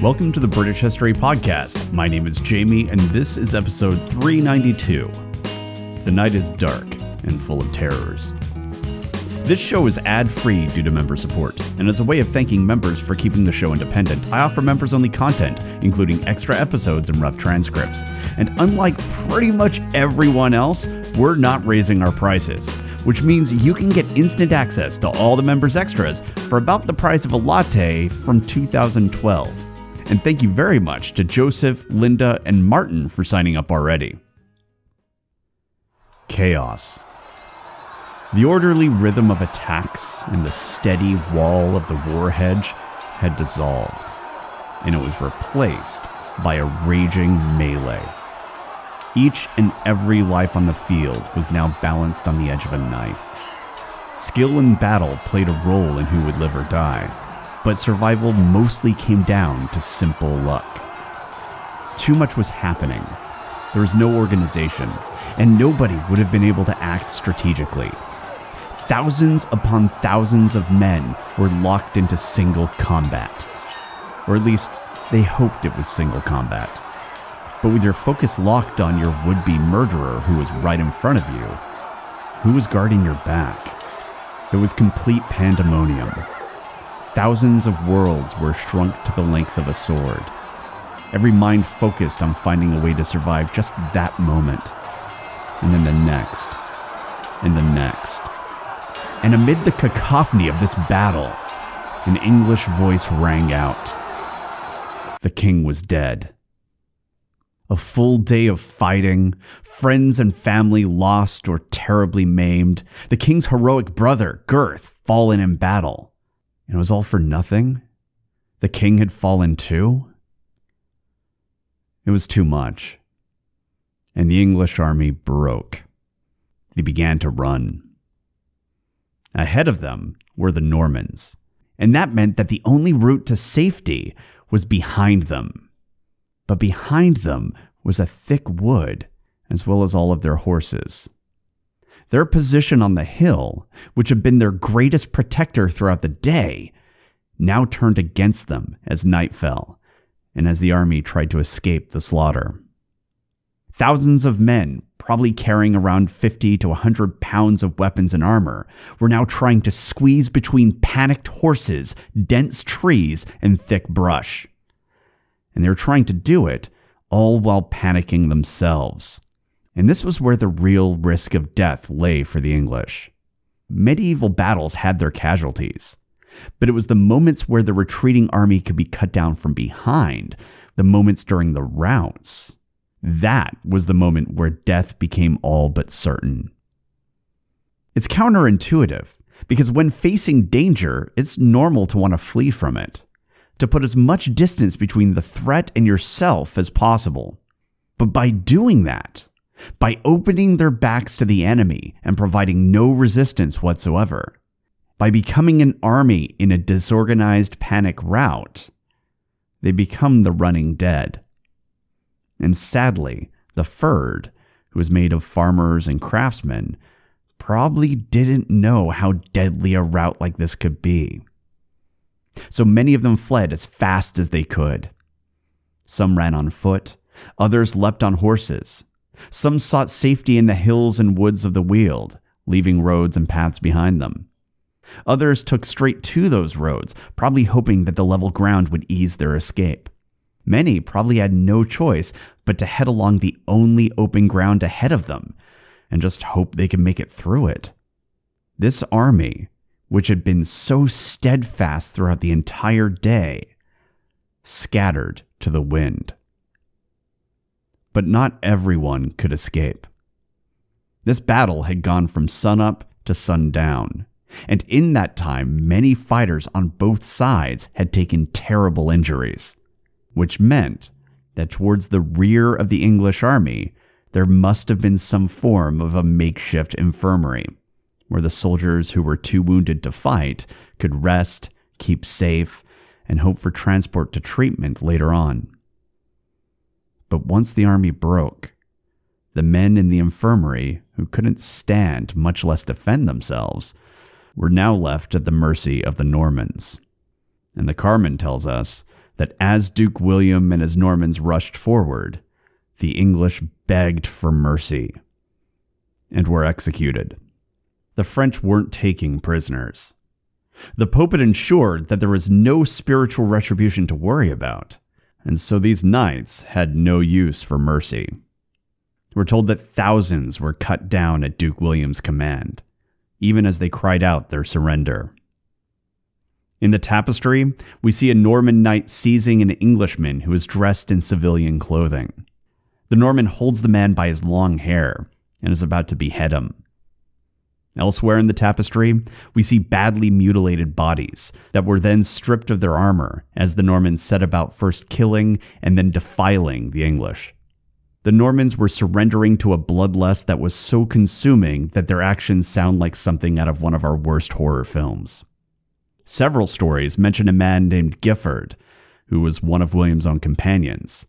Welcome to the British History Podcast. My name is Jamie, and this is episode 392. The night is dark and full of terrors. This show is ad free due to member support, and as a way of thanking members for keeping the show independent, I offer members only content, including extra episodes and rough transcripts. And unlike pretty much everyone else, we're not raising our prices which means you can get instant access to all the members' extras for about the price of a latte from 2012. And thank you very much to Joseph, Linda, and Martin for signing up already. Chaos. The orderly rhythm of attacks and the steady wall of the war hedge had dissolved, and it was replaced by a raging melee. Each and every life on the field was now balanced on the edge of a knife. Skill in battle played a role in who would live or die, but survival mostly came down to simple luck. Too much was happening. There was no organization, and nobody would have been able to act strategically. Thousands upon thousands of men were locked into single combat. Or at least, they hoped it was single combat. But with your focus locked on your would be murderer who was right in front of you, who was guarding your back? It was complete pandemonium. Thousands of worlds were shrunk to the length of a sword. Every mind focused on finding a way to survive just that moment. And then the next. And the next. And amid the cacophony of this battle, an English voice rang out. The king was dead. A full day of fighting, friends and family lost or terribly maimed, the king's heroic brother, Gurth, fallen in battle. And it was all for nothing? The king had fallen too? It was too much. And the English army broke. They began to run. Ahead of them were the Normans, and that meant that the only route to safety was behind them but behind them was a thick wood, as well as all of their horses. Their position on the hill, which had been their greatest protector throughout the day, now turned against them as night fell, and as the army tried to escape the slaughter. Thousands of men, probably carrying around 50 to 100 pounds of weapons and armor, were now trying to squeeze between panicked horses, dense trees, and thick brush and they were trying to do it all while panicking themselves. And this was where the real risk of death lay for the English. Medieval battles had their casualties, but it was the moments where the retreating army could be cut down from behind, the moments during the routs. That was the moment where death became all but certain. It's counterintuitive because when facing danger, it's normal to want to flee from it to put as much distance between the threat and yourself as possible. But by doing that, by opening their backs to the enemy and providing no resistance whatsoever, by becoming an army in a disorganized panic rout, they become the running dead. And sadly, the fyrd, who was made of farmers and craftsmen, probably didn't know how deadly a rout like this could be so many of them fled as fast as they could. Some ran on foot, others leapt on horses. Some sought safety in the hills and woods of the Weald, leaving roads and paths behind them. Others took straight to those roads, probably hoping that the level ground would ease their escape. Many probably had no choice but to head along the only open ground ahead of them and just hope they could make it through it. This army which had been so steadfast throughout the entire day, scattered to the wind. But not everyone could escape. This battle had gone from sunup to sundown, and in that time, many fighters on both sides had taken terrible injuries, which meant that towards the rear of the English army, there must have been some form of a makeshift infirmary where the soldiers who were too wounded to fight could rest, keep safe, and hope for transport to treatment later on. But once the army broke, the men in the infirmary who couldn't stand, much less defend themselves, were now left at the mercy of the Normans. And the Carmen tells us that as Duke William and his Normans rushed forward, the English begged for mercy and were executed. The French weren't taking prisoners. The Pope had ensured that there was no spiritual retribution to worry about, and so these knights had no use for mercy. We're told that thousands were cut down at Duke William's command, even as they cried out their surrender. In the tapestry, we see a Norman knight seizing an Englishman who is dressed in civilian clothing. The Norman holds the man by his long hair and is about to behead him. Elsewhere in the tapestry, we see badly mutilated bodies that were then stripped of their armor as the Normans set about first killing and then defiling the English. The Normans were surrendering to a bloodlust that was so consuming that their actions sound like something out of one of our worst horror films. Several stories mention a man named Gifford, who was one of William's own companions,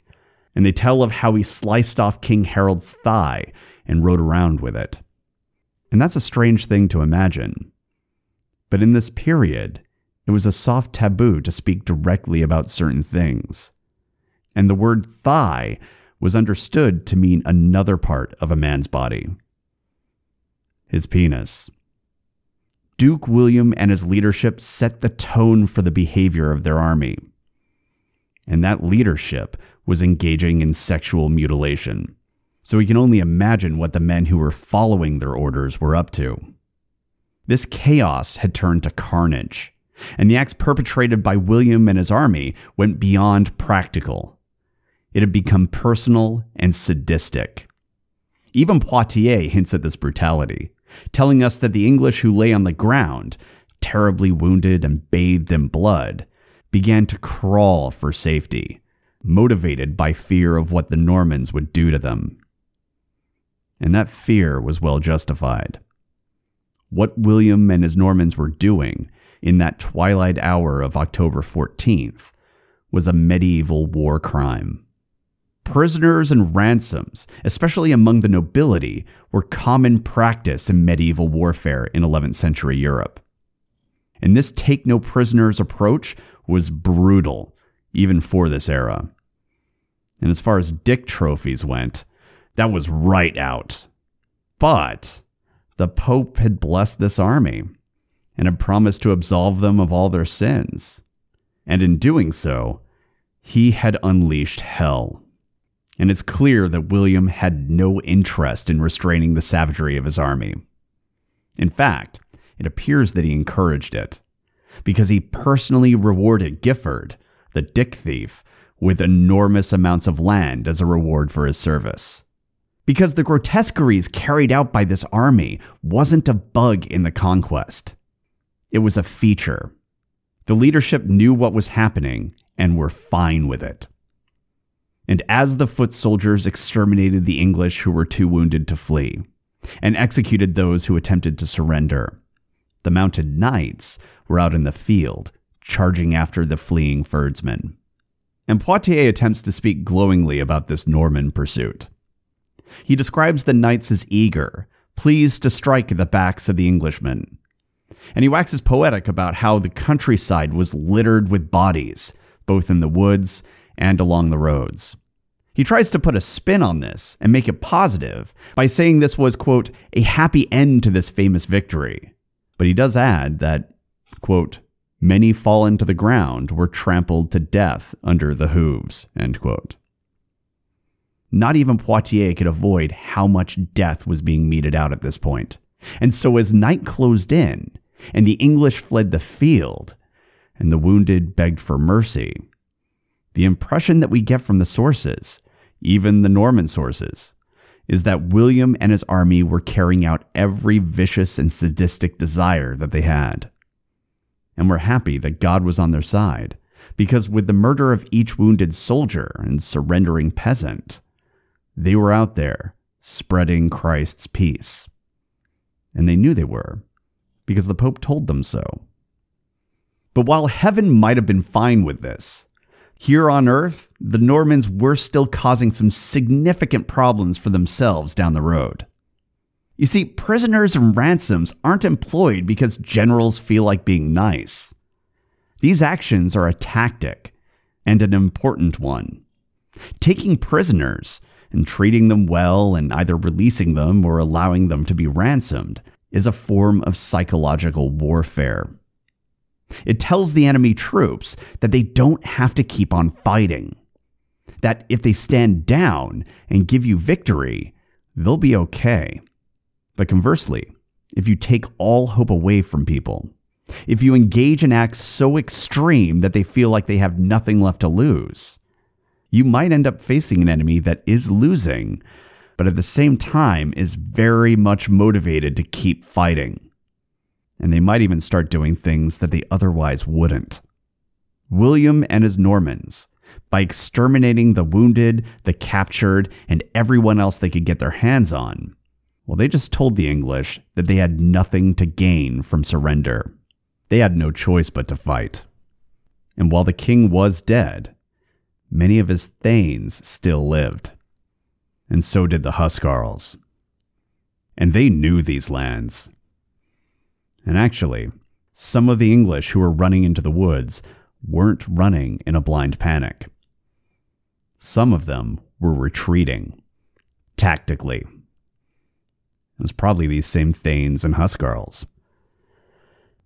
and they tell of how he sliced off King Harold's thigh and rode around with it. And that's a strange thing to imagine. But in this period, it was a soft taboo to speak directly about certain things. And the word thigh was understood to mean another part of a man's body his penis. Duke William and his leadership set the tone for the behavior of their army. And that leadership was engaging in sexual mutilation. So we can only imagine what the men who were following their orders were up to. This chaos had turned to carnage, and the acts perpetrated by William and his army went beyond practical. It had become personal and sadistic. Even Poitiers hints at this brutality telling us that the English who lay on the ground, terribly wounded and bathed in blood, began to crawl for safety, motivated by fear of what the Normans would do to them. And that fear was well justified. What William and his Normans were doing in that twilight hour of October 14th was a medieval war crime. Prisoners and ransoms, especially among the nobility, were common practice in medieval warfare in 11th century Europe. And this take no prisoners approach was brutal, even for this era. And as far as dick trophies went, that was right out. But the Pope had blessed this army and had promised to absolve them of all their sins. And in doing so, he had unleashed hell and it's clear that William had no interest in restraining the savagery of his army. In fact, it appears that he encouraged it, because he personally rewarded Gifford, the dick thief, with enormous amounts of land as a reward for his service. Because the grotesqueries carried out by this army wasn't a bug in the conquest, it was a feature. The leadership knew what was happening and were fine with it and as the foot soldiers exterminated the English who were too wounded to flee, and executed those who attempted to surrender, the mounted knights were out in the field, charging after the fleeing herdsmen. And Poitiers attempts to speak glowingly about this Norman pursuit. He describes the knights as eager, pleased to strike the backs of the Englishmen. And he waxes poetic about how the countryside was littered with bodies, both in the woods and along the roads. He tries to put a spin on this and make it positive by saying this was, quote, a happy end to this famous victory. But he does add that, quote, many fallen to the ground were trampled to death under the hooves, end quote. Not even Poitiers could avoid how much death was being meted out at this point. And so as night closed in, and the English fled the field, and the wounded begged for mercy, the impression that we get from the sources, even the Norman sources, is that William and his army were carrying out every vicious and sadistic desire that they had. And we're happy that God was on their side, because with the murder of each wounded soldier and surrendering peasant, they were out there spreading Christ's peace. And they knew they were, because the Pope told them so. But while heaven might have been fine with this, here on Earth, the Normans were still causing some significant problems for themselves down the road. You see, prisoners and ransoms aren't employed because generals feel like being nice. These actions are a tactic, and an important one. Taking prisoners and treating them well and either releasing them or allowing them to be ransomed is a form of psychological warfare. It tells the enemy troops that they don't have to keep on fighting, that if they stand down and give you victory, they'll be okay. But conversely, if you take all hope away from people, if you engage in acts so extreme that they feel like they have nothing left to lose, you might end up facing an enemy that is losing, but at the same time is very much motivated to keep fighting. And they might even start doing things that they otherwise wouldn't. William and his Normans, by exterminating the wounded, the captured, and everyone else they could get their hands on, well, they just told the English that they had nothing to gain from surrender. They had no choice but to fight. And while the king was dead, many of his thanes still lived. And so did the Huscarls. And they knew these lands. And actually, some of the English who were running into the woods weren't running in a blind panic. Some of them were retreating, tactically. It was probably these same Thanes and Huscarls.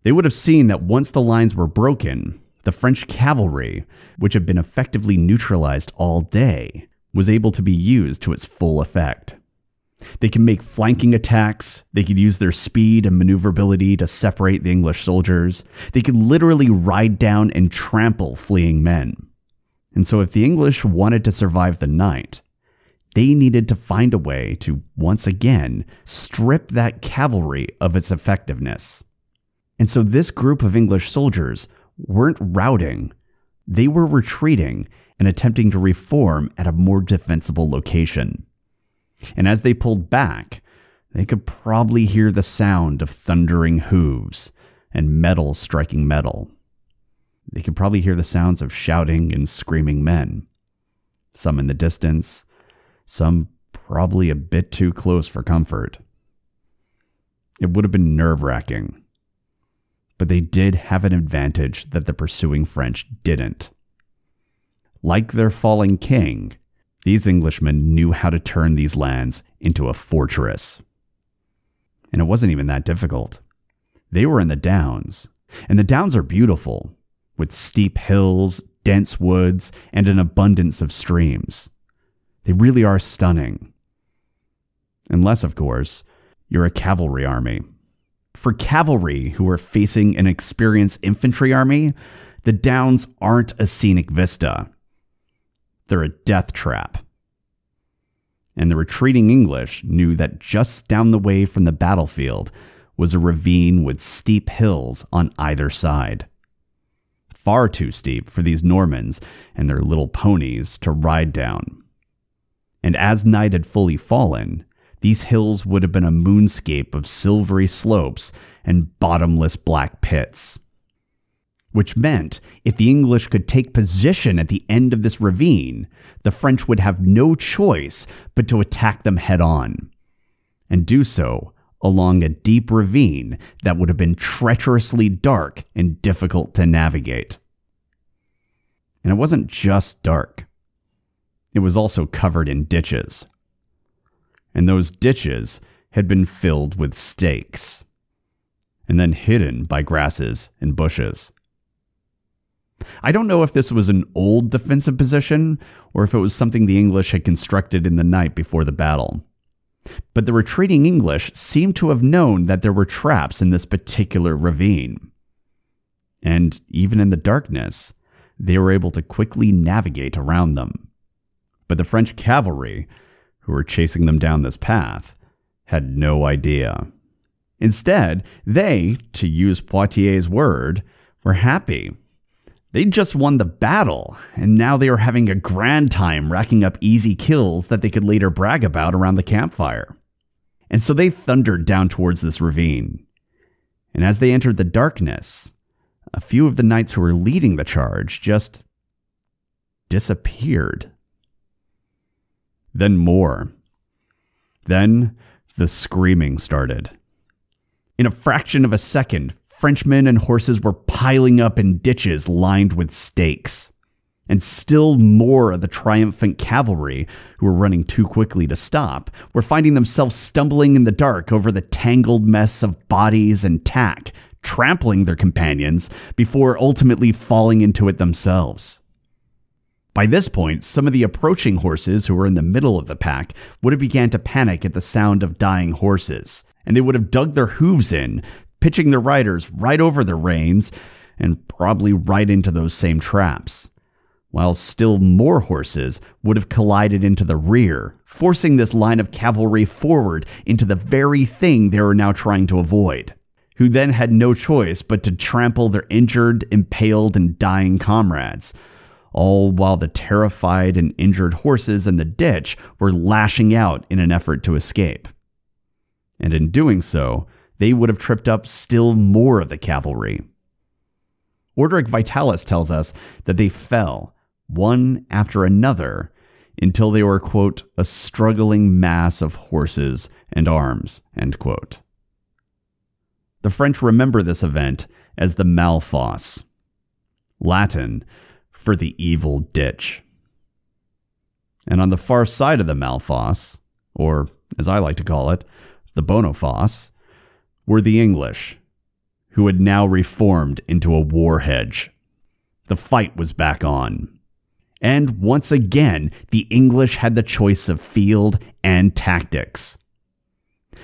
They would have seen that once the lines were broken, the French cavalry, which had been effectively neutralized all day, was able to be used to its full effect. They can make flanking attacks, they could use their speed and maneuverability to separate the English soldiers, they could literally ride down and trample fleeing men. And so, if the English wanted to survive the night, they needed to find a way to once again strip that cavalry of its effectiveness. And so, this group of English soldiers weren't routing, they were retreating and attempting to reform at a more defensible location. And as they pulled back, they could probably hear the sound of thundering hooves and metal striking metal. They could probably hear the sounds of shouting and screaming men, some in the distance, some probably a bit too close for comfort. It would have been nerve wracking but they did have an advantage that the pursuing French didn't. Like their falling king, these Englishmen knew how to turn these lands into a fortress. And it wasn't even that difficult. They were in the Downs, and the Downs are beautiful, with steep hills, dense woods, and an abundance of streams. They really are stunning. Unless, of course, you're a cavalry army for cavalry who are facing an experienced infantry army, the Downs aren't a scenic vista. They're a death trap. And the retreating English knew that just down the way from the battlefield was a ravine with steep hills on either side. Far too steep for these Normans and their little ponies to ride down. And as night had fully fallen, these hills would have been a moonscape of silvery slopes and bottomless black pits. Which meant if the English could take position at the end of this ravine, the French would have no choice but to attack them head on, and do so along a deep ravine that would have been treacherously dark and difficult to navigate. And it wasn't just dark, it was also covered in ditches and those ditches had been filled with stakes, and then hidden by grasses and bushes. I don't know if this was an old defensive position or if it was something the English had constructed in the night before the battle. But the retreating English seemed to have known that there were traps in this particular ravine. And even in the darkness, they were able to quickly navigate around them. But the French cavalry who were chasing them down this path, had no idea. Instead, they, to use Poitier's word, were happy. They'd just won the battle, and now they were having a grand time racking up easy kills that they could later brag about around the campfire. And so they thundered down towards this ravine. And as they entered the darkness, a few of the knights who were leading the charge just disappeared then more. Then the screaming started. In a fraction of a second, Frenchmen and horses were piling up in ditches lined with stakes. and still more of the triumphant cavalry, who were running too quickly to stop, were finding themselves stumbling in the dark over the tangled mess of bodies and tack, trampling their companions before ultimately falling into it themselves. By this point, some of the approaching horses who were in the middle of the pack would have began to panic at the sound of dying horses, and they would have dug their hooves in, pitching their riders right over their reins and probably right into those same traps while still more horses would have collided into the rear, forcing this line of cavalry forward into the very thing they were now trying to avoid, who then had no choice but to trample their injured, impaled, and dying comrades, all while the terrified and injured horses in the ditch were lashing out in an effort to escape. And in doing so, they would have tripped up still more of the cavalry. Orderic Vitalis tells us that they fell one after another, until they were, quote, a struggling mass of horses and arms, end quote. The French remember this event as the Malfosse, Latin for the evil ditch. And on the far side of the Malfosse, or as I like to call it, the Bonofosse, were the English, who had now reformed into a war hedge. The fight was back on. And once again, the English had the choice of field and tactics.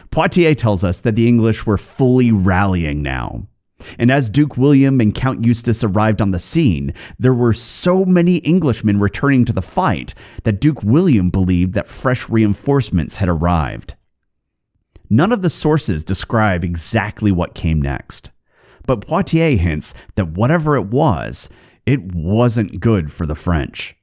Poitiers tells us that the English were fully rallying now. And as Duke William and Count Eustace arrived on the scene, there were so many Englishmen returning to the fight that Duke William believed that fresh reinforcements had arrived. None of the sources describe exactly what came next, but Poitiers hints that whatever it was, it wasn't good for the French.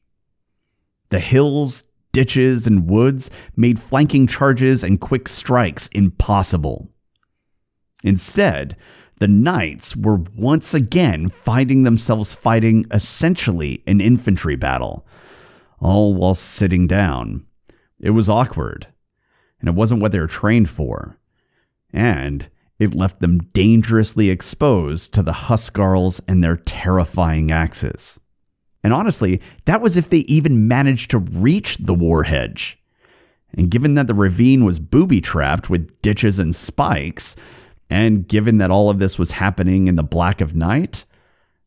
The hills, ditches, and woods made flanking charges and quick strikes impossible. Instead, the knights were once again finding themselves fighting essentially an infantry battle, all while sitting down. It was awkward, and it wasn't what they were trained for. And it left them dangerously exposed to the Huscarls and their terrifying axes. And honestly, that was if they even managed to reach the war hedge. And given that the ravine was booby trapped with ditches and spikes, and given that all of this was happening in the black of night,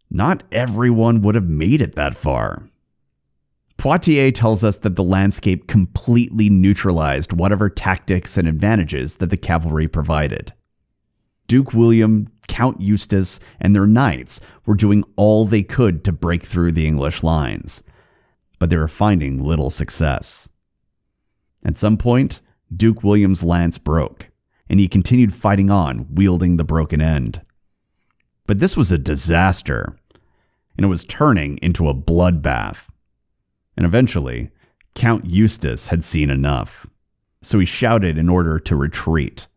not everyone would have made it that far. Poitiers tells us that the landscape completely neutralized whatever tactics and advantages that the cavalry provided. Duke William, Count Eustace, and their knights were doing all they could to break through the English lines, but they were finding little success. At some point, Duke William's lance broke, and he continued fighting on, wielding the broken end. But this was a disaster, and it was turning into a bloodbath. And eventually, Count Eustace had seen enough, so he shouted in order to retreat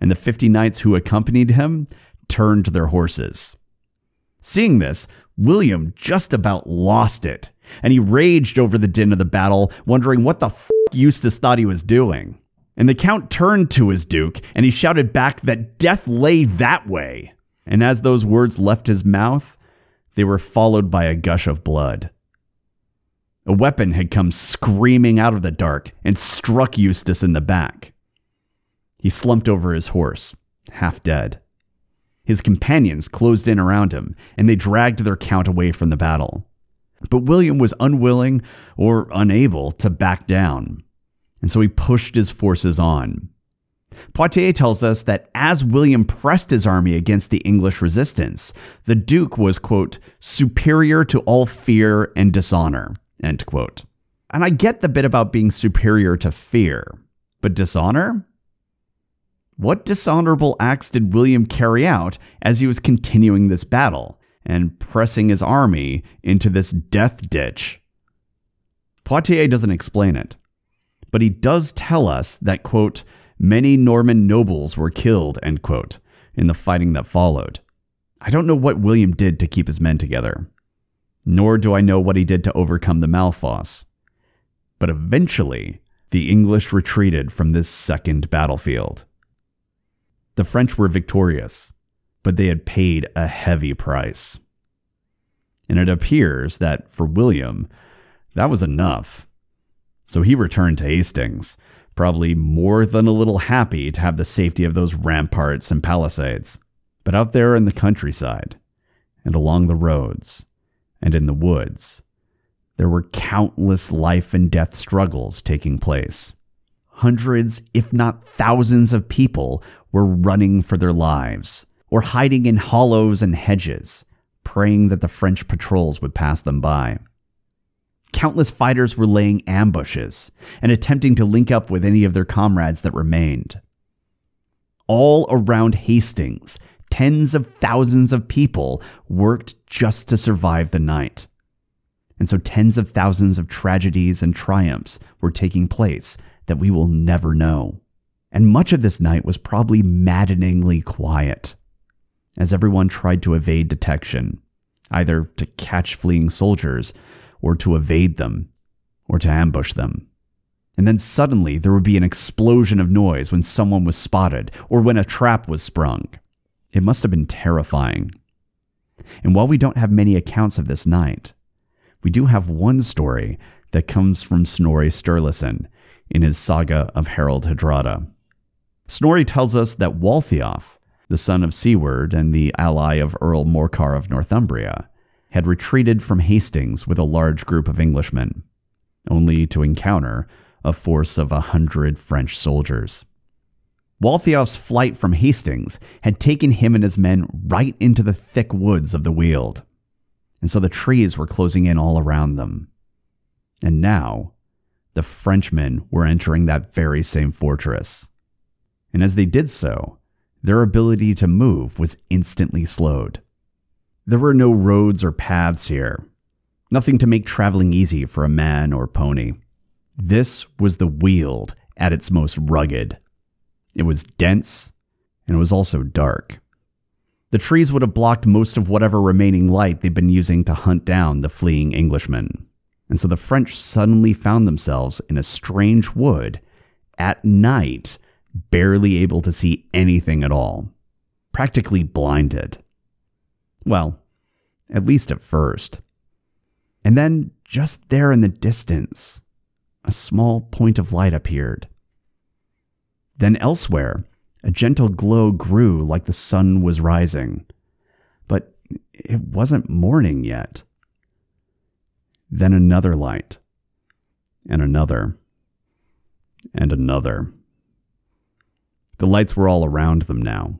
and the 50 knights who accompanied him turned their horses. Seeing this, William just about lost it, and he raged over the din of the battle, wondering what the f Eustace thought he was doing. And the count turned to his duke, and he shouted back that death lay that way. And as those words left his mouth, they were followed by a gush of blood. A weapon had come screaming out of the dark and struck Eustace in the back. He slumped over his horse, half dead. His companions closed in around him, and they dragged their count away from the battle. But William was unwilling or unable to back down, and so he pushed his forces on. Poitiers tells us that as William pressed his army against the English resistance, the Duke was, quote, superior to all fear and dishonor, end quote. And I get the bit about being superior to fear, but dishonor? What dishonorable acts did William carry out as he was continuing this battle and pressing his army into this death ditch? Poitiers doesn't explain it, but he does tell us that, quote, many Norman nobles were killed, end quote, in the fighting that followed. I don't know what William did to keep his men together, nor do I know what he did to overcome the Malfosse. But eventually, the English retreated from this second battlefield. The French were victorious, but they had paid a heavy price. And it appears that for William, that was enough. So he returned to Hastings, probably more than a little happy to have the safety of those ramparts and palisades. But out there in the countryside, and along the roads, and in the woods, there were countless life and death struggles taking place. Hundreds, if not thousands, of people were running for their lives, or hiding in hollows and hedges, praying that the French patrols would pass them by. Countless fighters were laying ambushes and attempting to link up with any of their comrades that remained. All around Hastings, tens of thousands of people worked just to survive the night. And so tens of thousands of tragedies and triumphs were taking place that we will never know. And much of this night was probably maddeningly quiet, as everyone tried to evade detection, either to catch fleeing soldiers, or to evade them, or to ambush them. And then suddenly there would be an explosion of noise when someone was spotted, or when a trap was sprung. It must have been terrifying. And while we don't have many accounts of this night, we do have one story that comes from Snorri Sturluson in his saga of Harald Hardrada. Snorri tells us that Waltheof, the son of Siward and the ally of Earl Morcar of Northumbria, had retreated from Hastings with a large group of Englishmen, only to encounter a force of a hundred French soldiers. Waltheof's flight from Hastings had taken him and his men right into the thick woods of the Weald and so the trees were closing in all around them. And now, the Frenchmen were entering that very same fortress. And as they did so, their ability to move was instantly slowed. There were no roads or paths here, nothing to make traveling easy for a man or pony. This was the Weald at its most rugged. It was dense, and it was also dark. The trees would have blocked most of whatever remaining light they'd been using to hunt down the fleeing Englishmen. And so the French suddenly found themselves in a strange wood at night, barely able to see anything at all, practically blinded. Well, at least at first. And then, just there in the distance, a small point of light appeared. Then elsewhere, a gentle glow grew like the sun was rising, but it wasn't morning yet. Then another light, and another, and another. The lights were all around them now,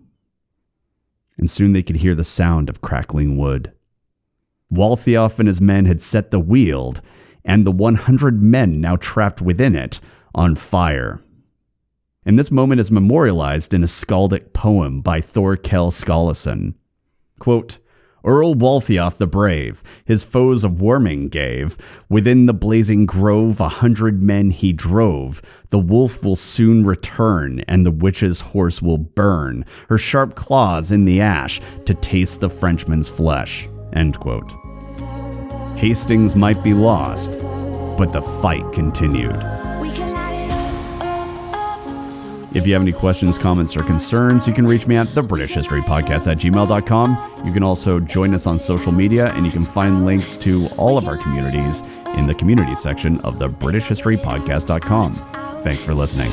and soon they could hear the sound of crackling wood. Waltheof and his men had set the Weald, and the 100 men now trapped within it, on fire and this moment is memorialized in a skaldic poem by Thorkel Skalason. Quote, Earl Waltheof the brave, his foes a warming gave. Within the blazing grove a hundred men he drove. The wolf will soon return, and the witch's horse will burn, her sharp claws in the ash, to taste the Frenchman's flesh. End quote. Hastings might be lost, but the fight continued. If you have any questions, comments, or concerns, you can reach me at the British History Podcast at gmail.com. You can also join us on social media, and you can find links to all of our communities in the community section of the British History Podcast.com. Thanks for listening.